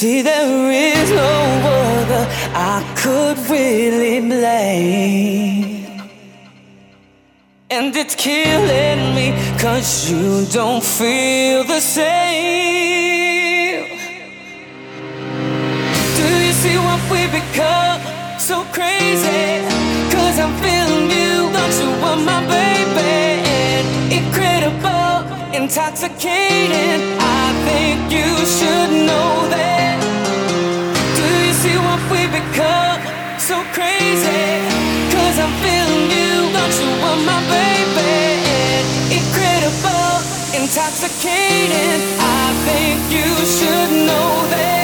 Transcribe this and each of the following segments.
See, there is no other I could really blame. And it's killing me, cause you don't feel the same. Do you see what we become? So crazy, cause I'm feeling you. Want my baby? Incredible, intoxicating. I think you should know that. Do you see what we become? So crazy Cause I'm feeling you Don't you want my baby Incredible, intoxicating I think you should know that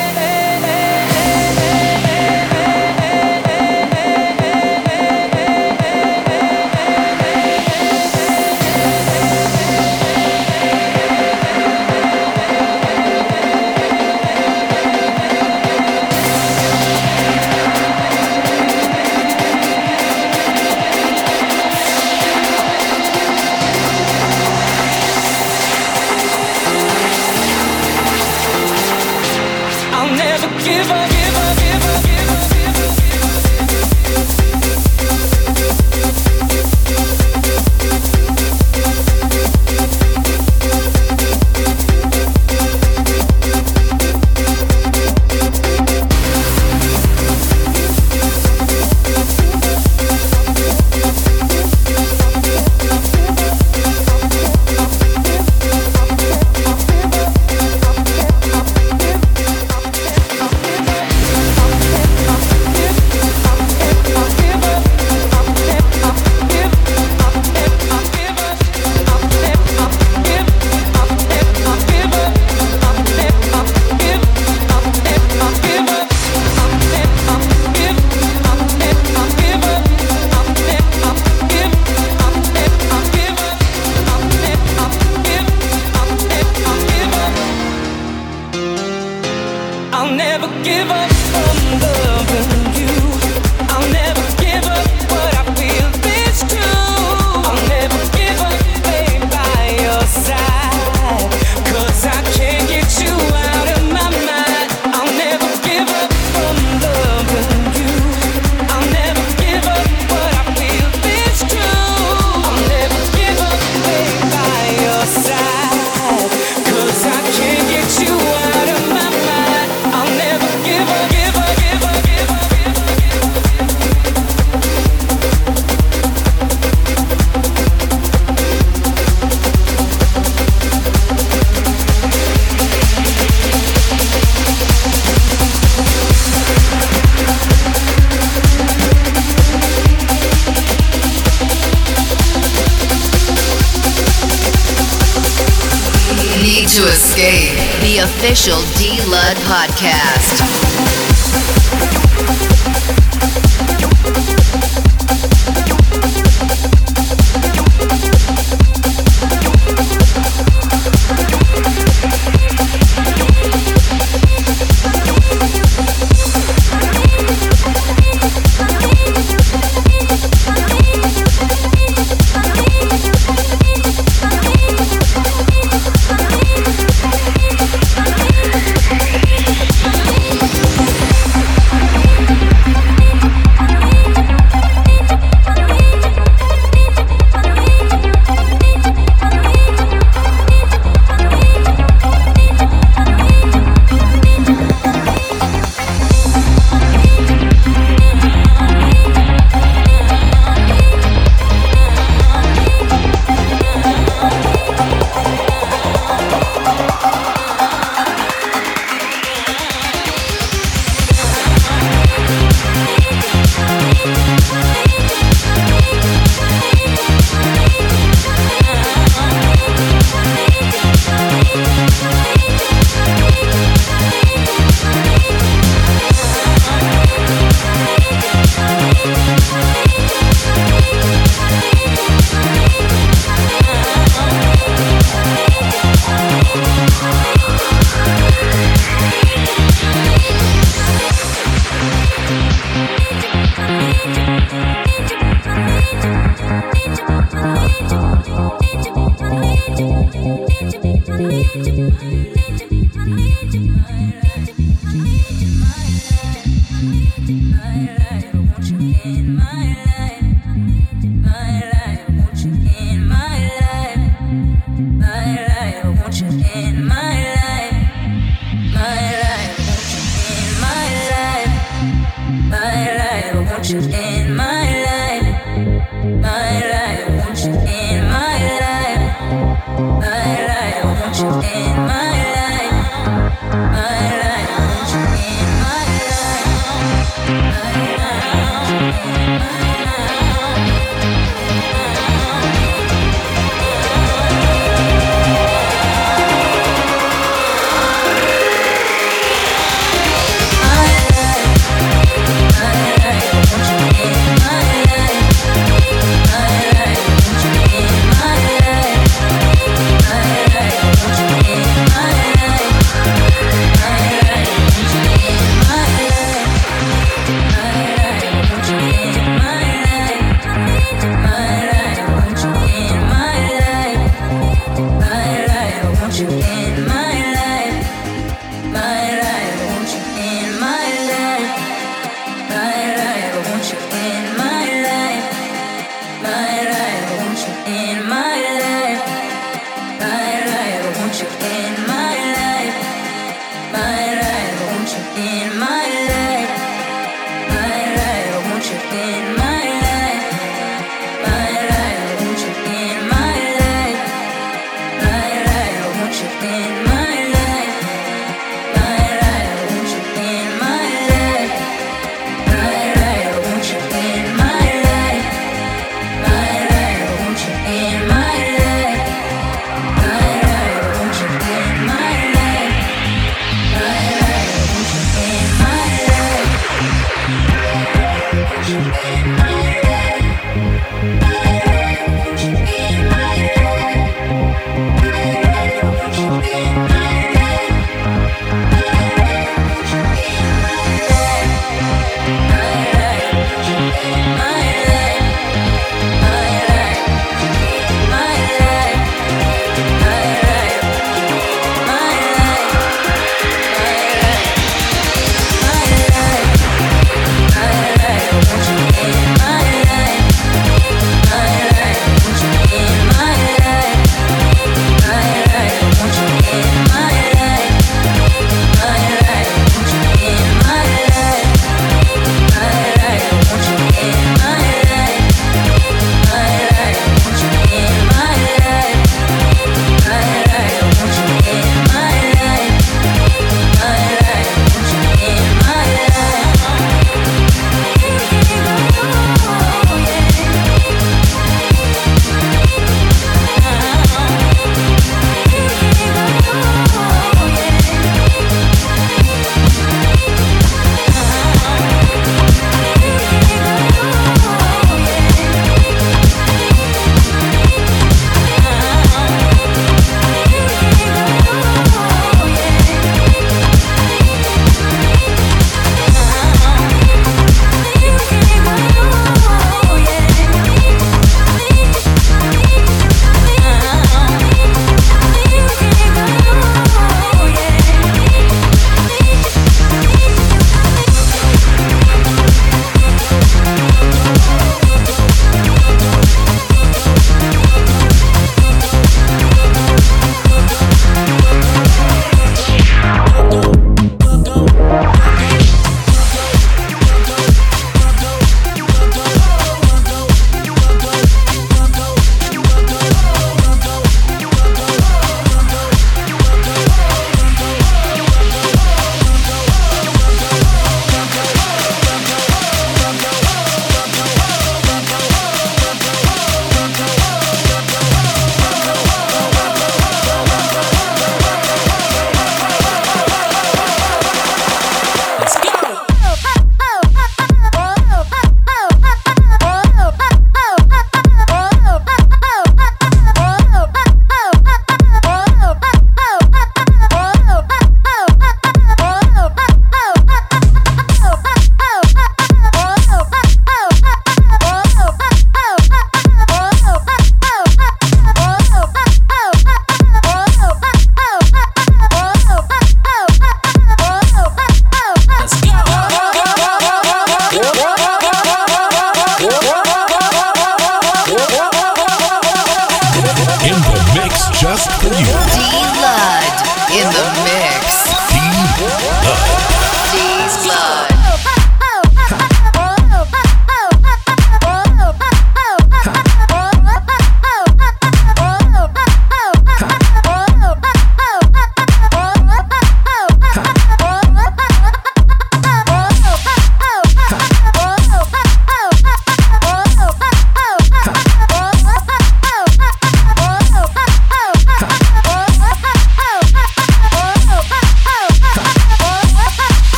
Yeah.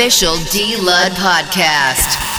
Official D Lud podcast.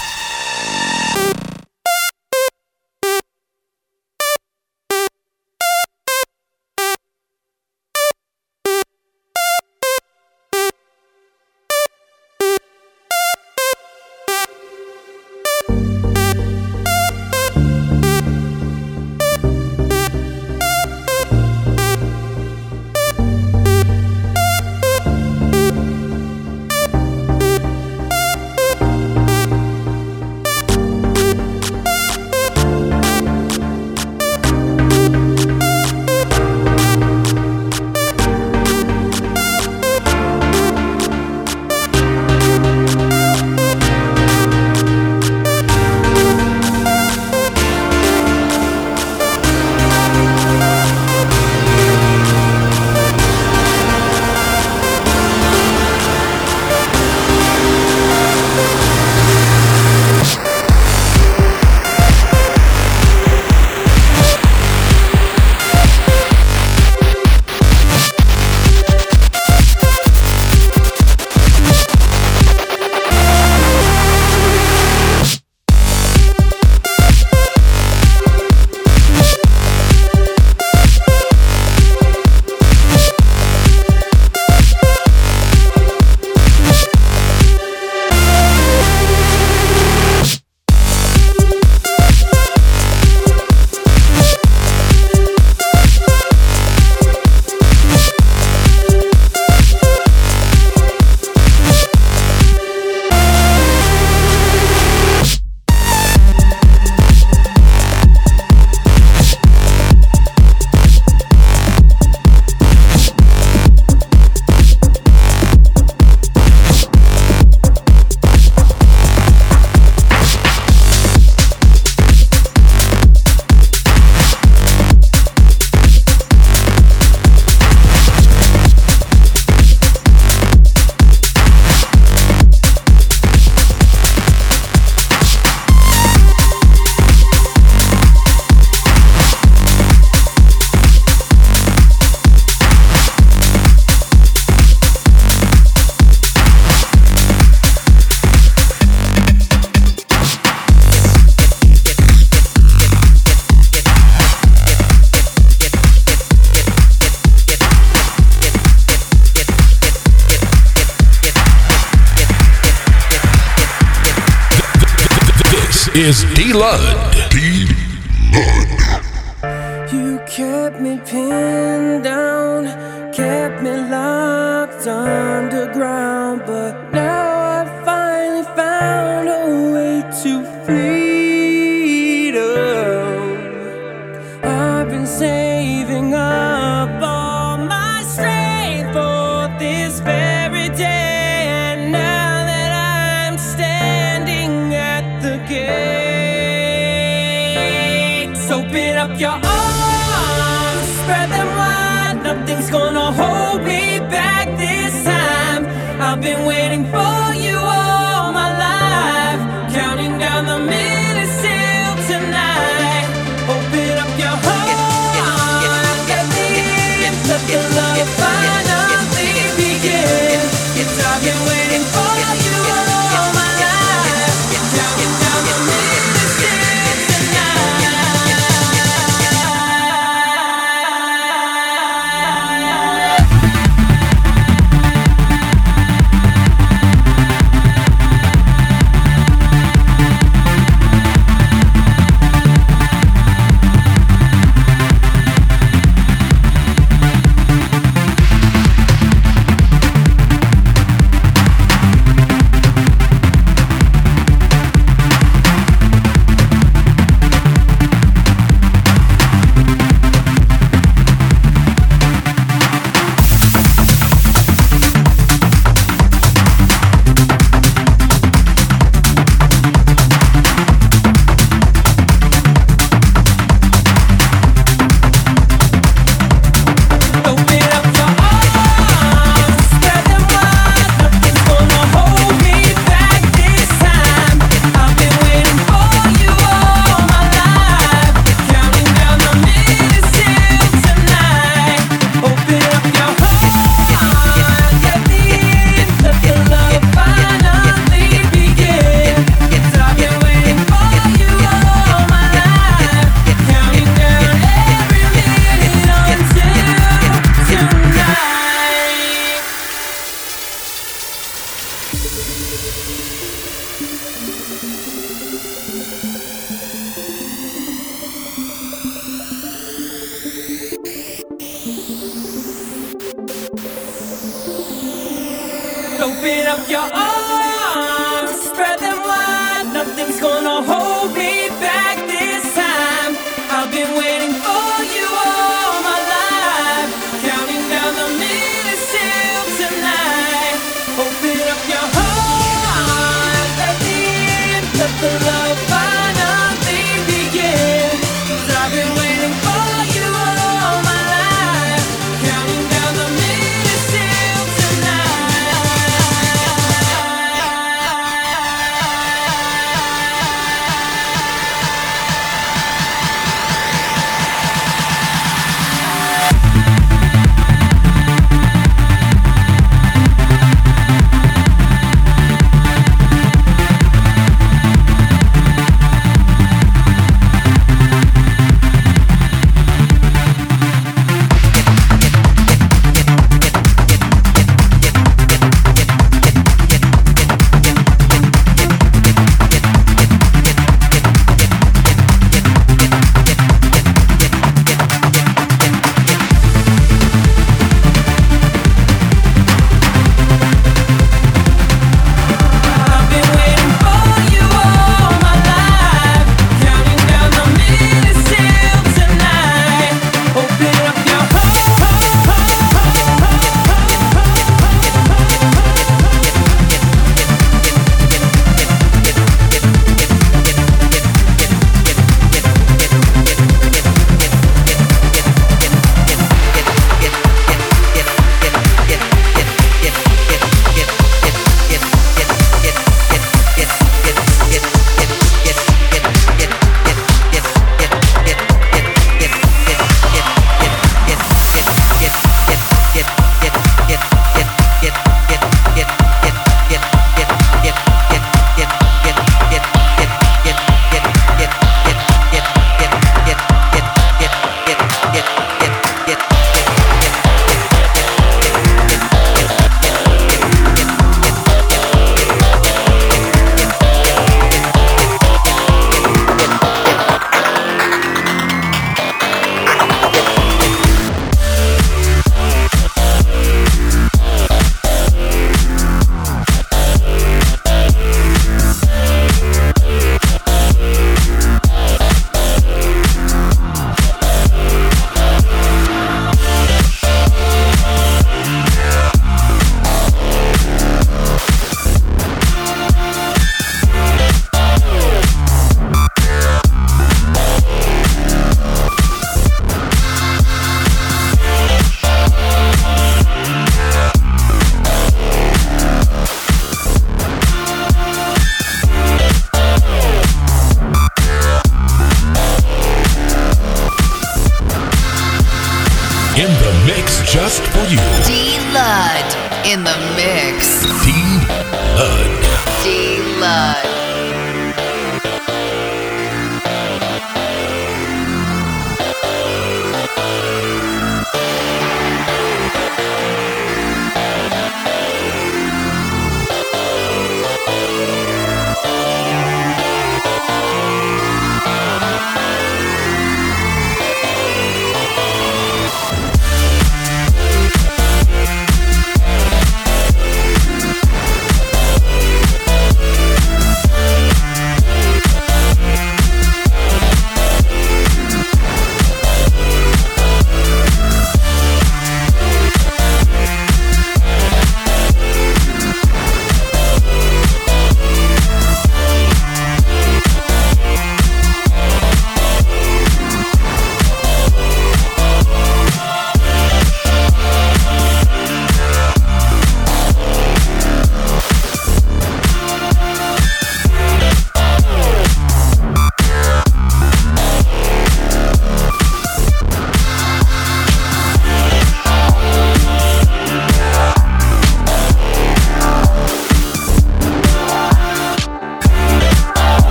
Is D Lud.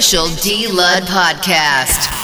Official D Lud podcast.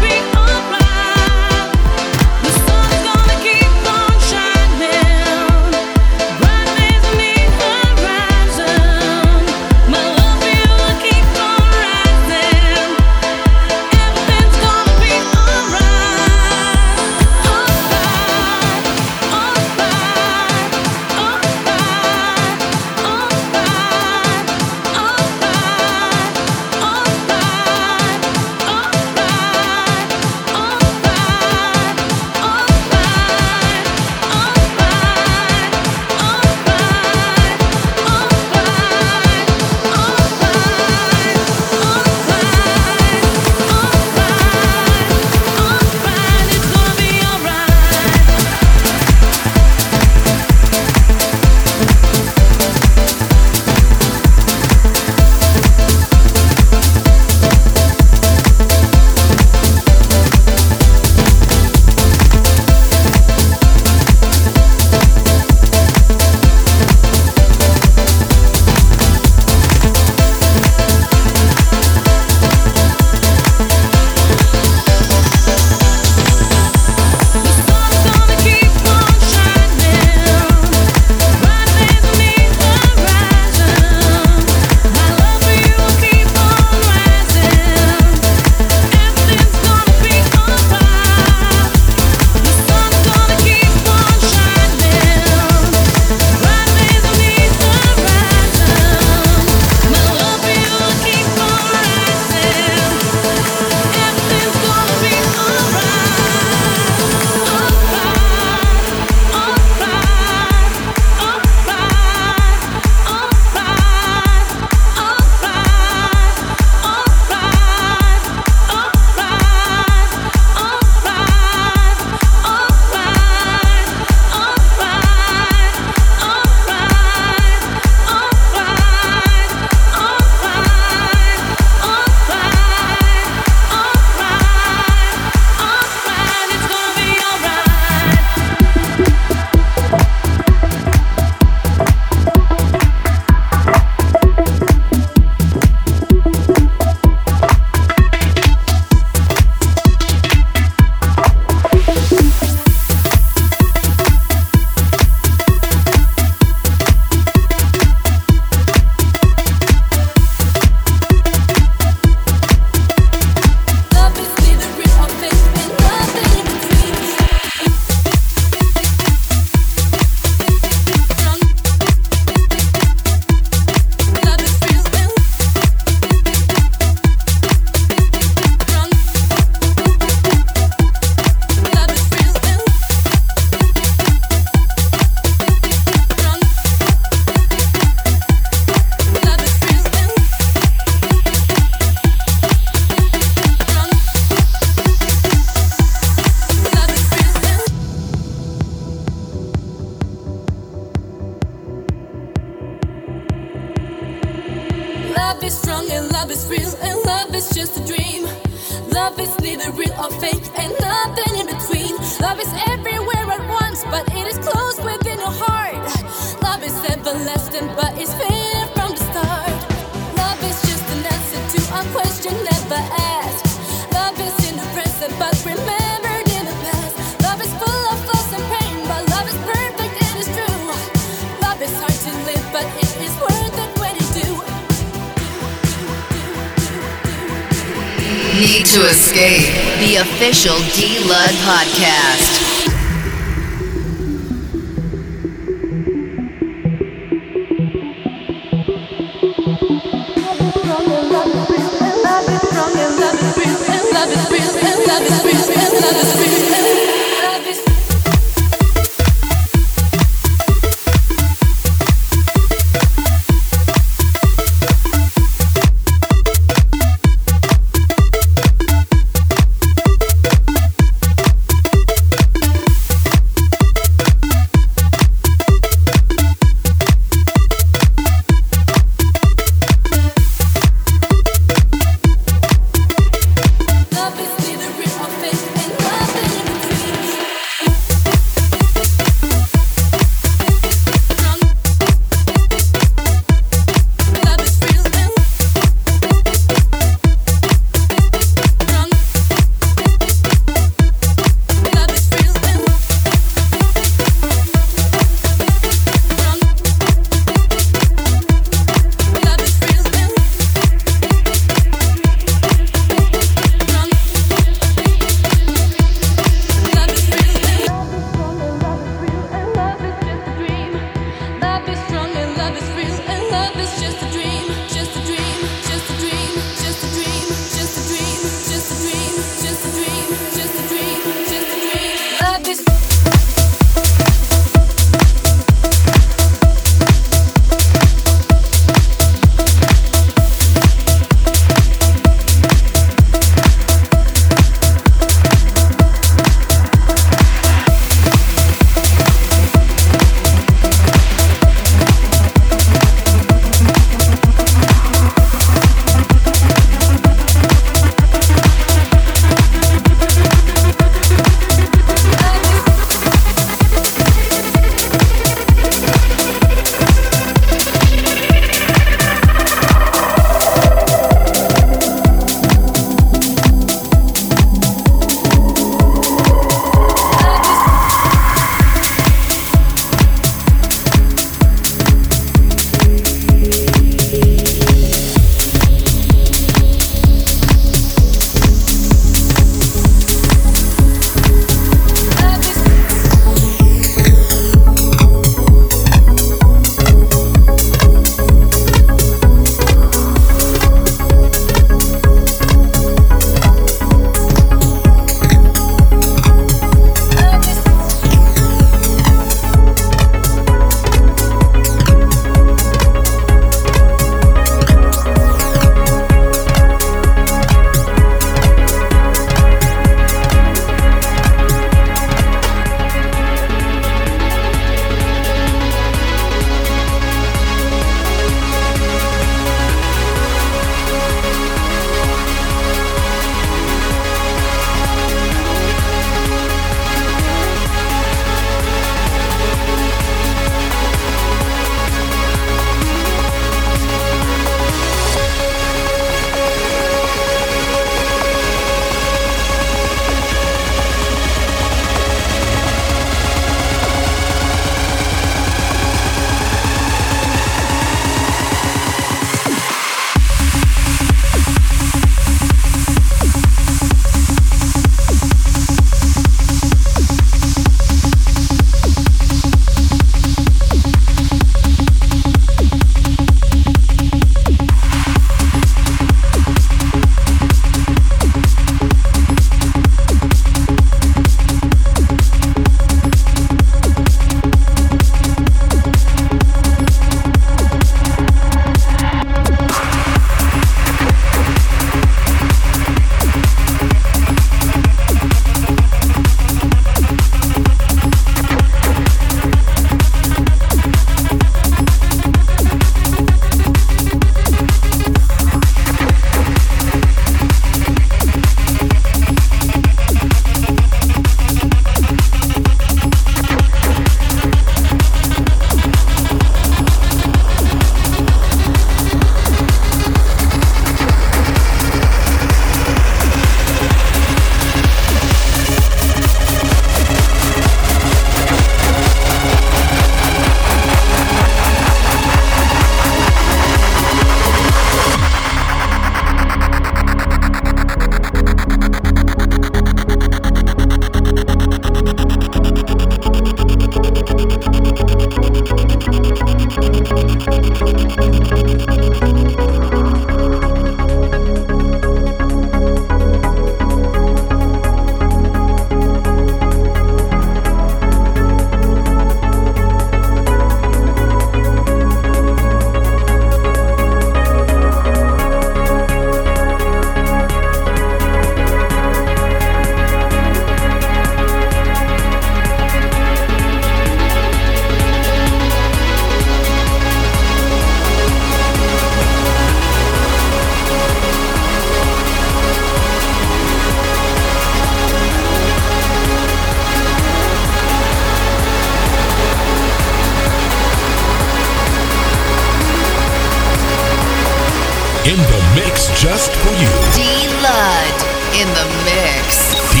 In the mix just for you. D Lud in the mix. D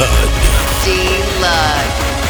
Lud. D Lud.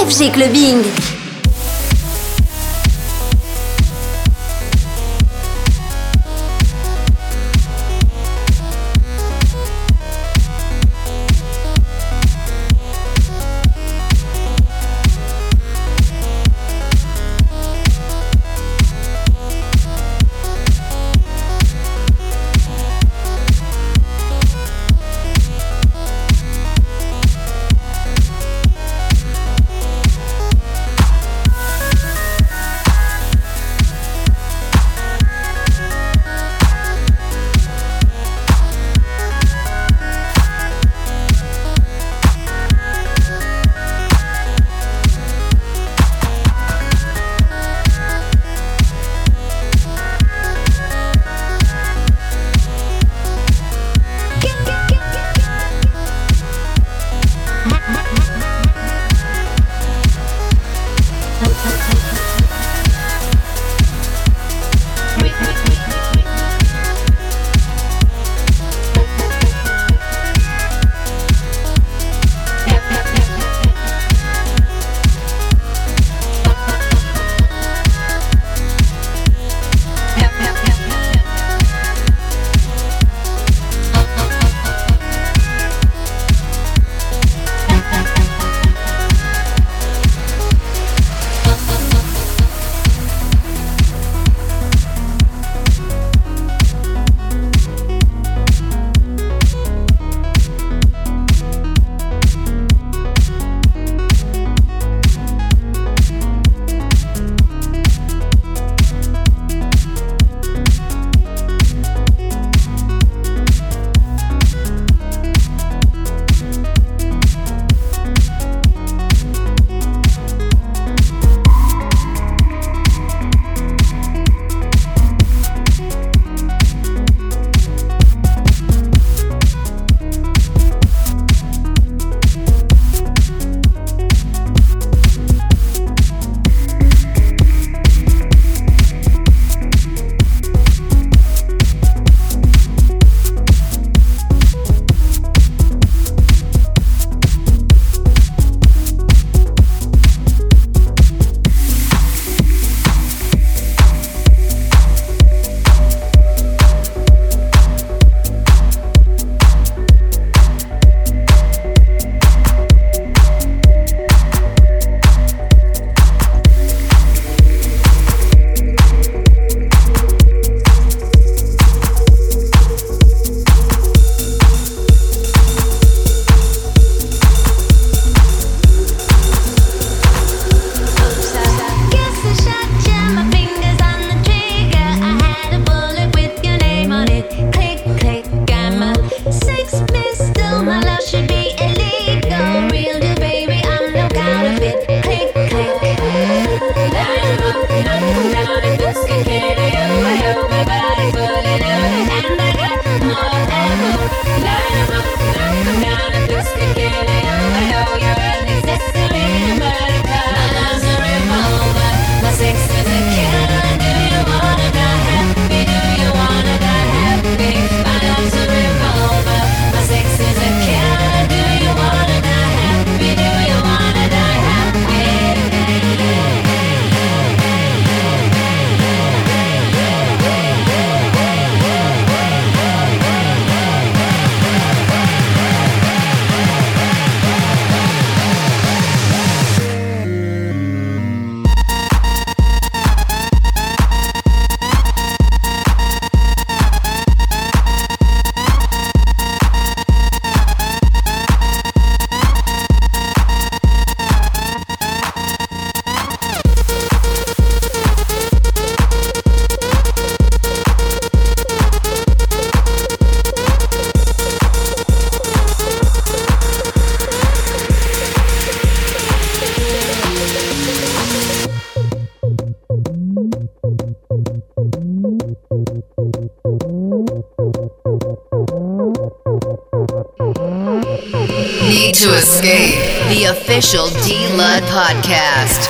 FG Clubbing. Official D Lud podcast.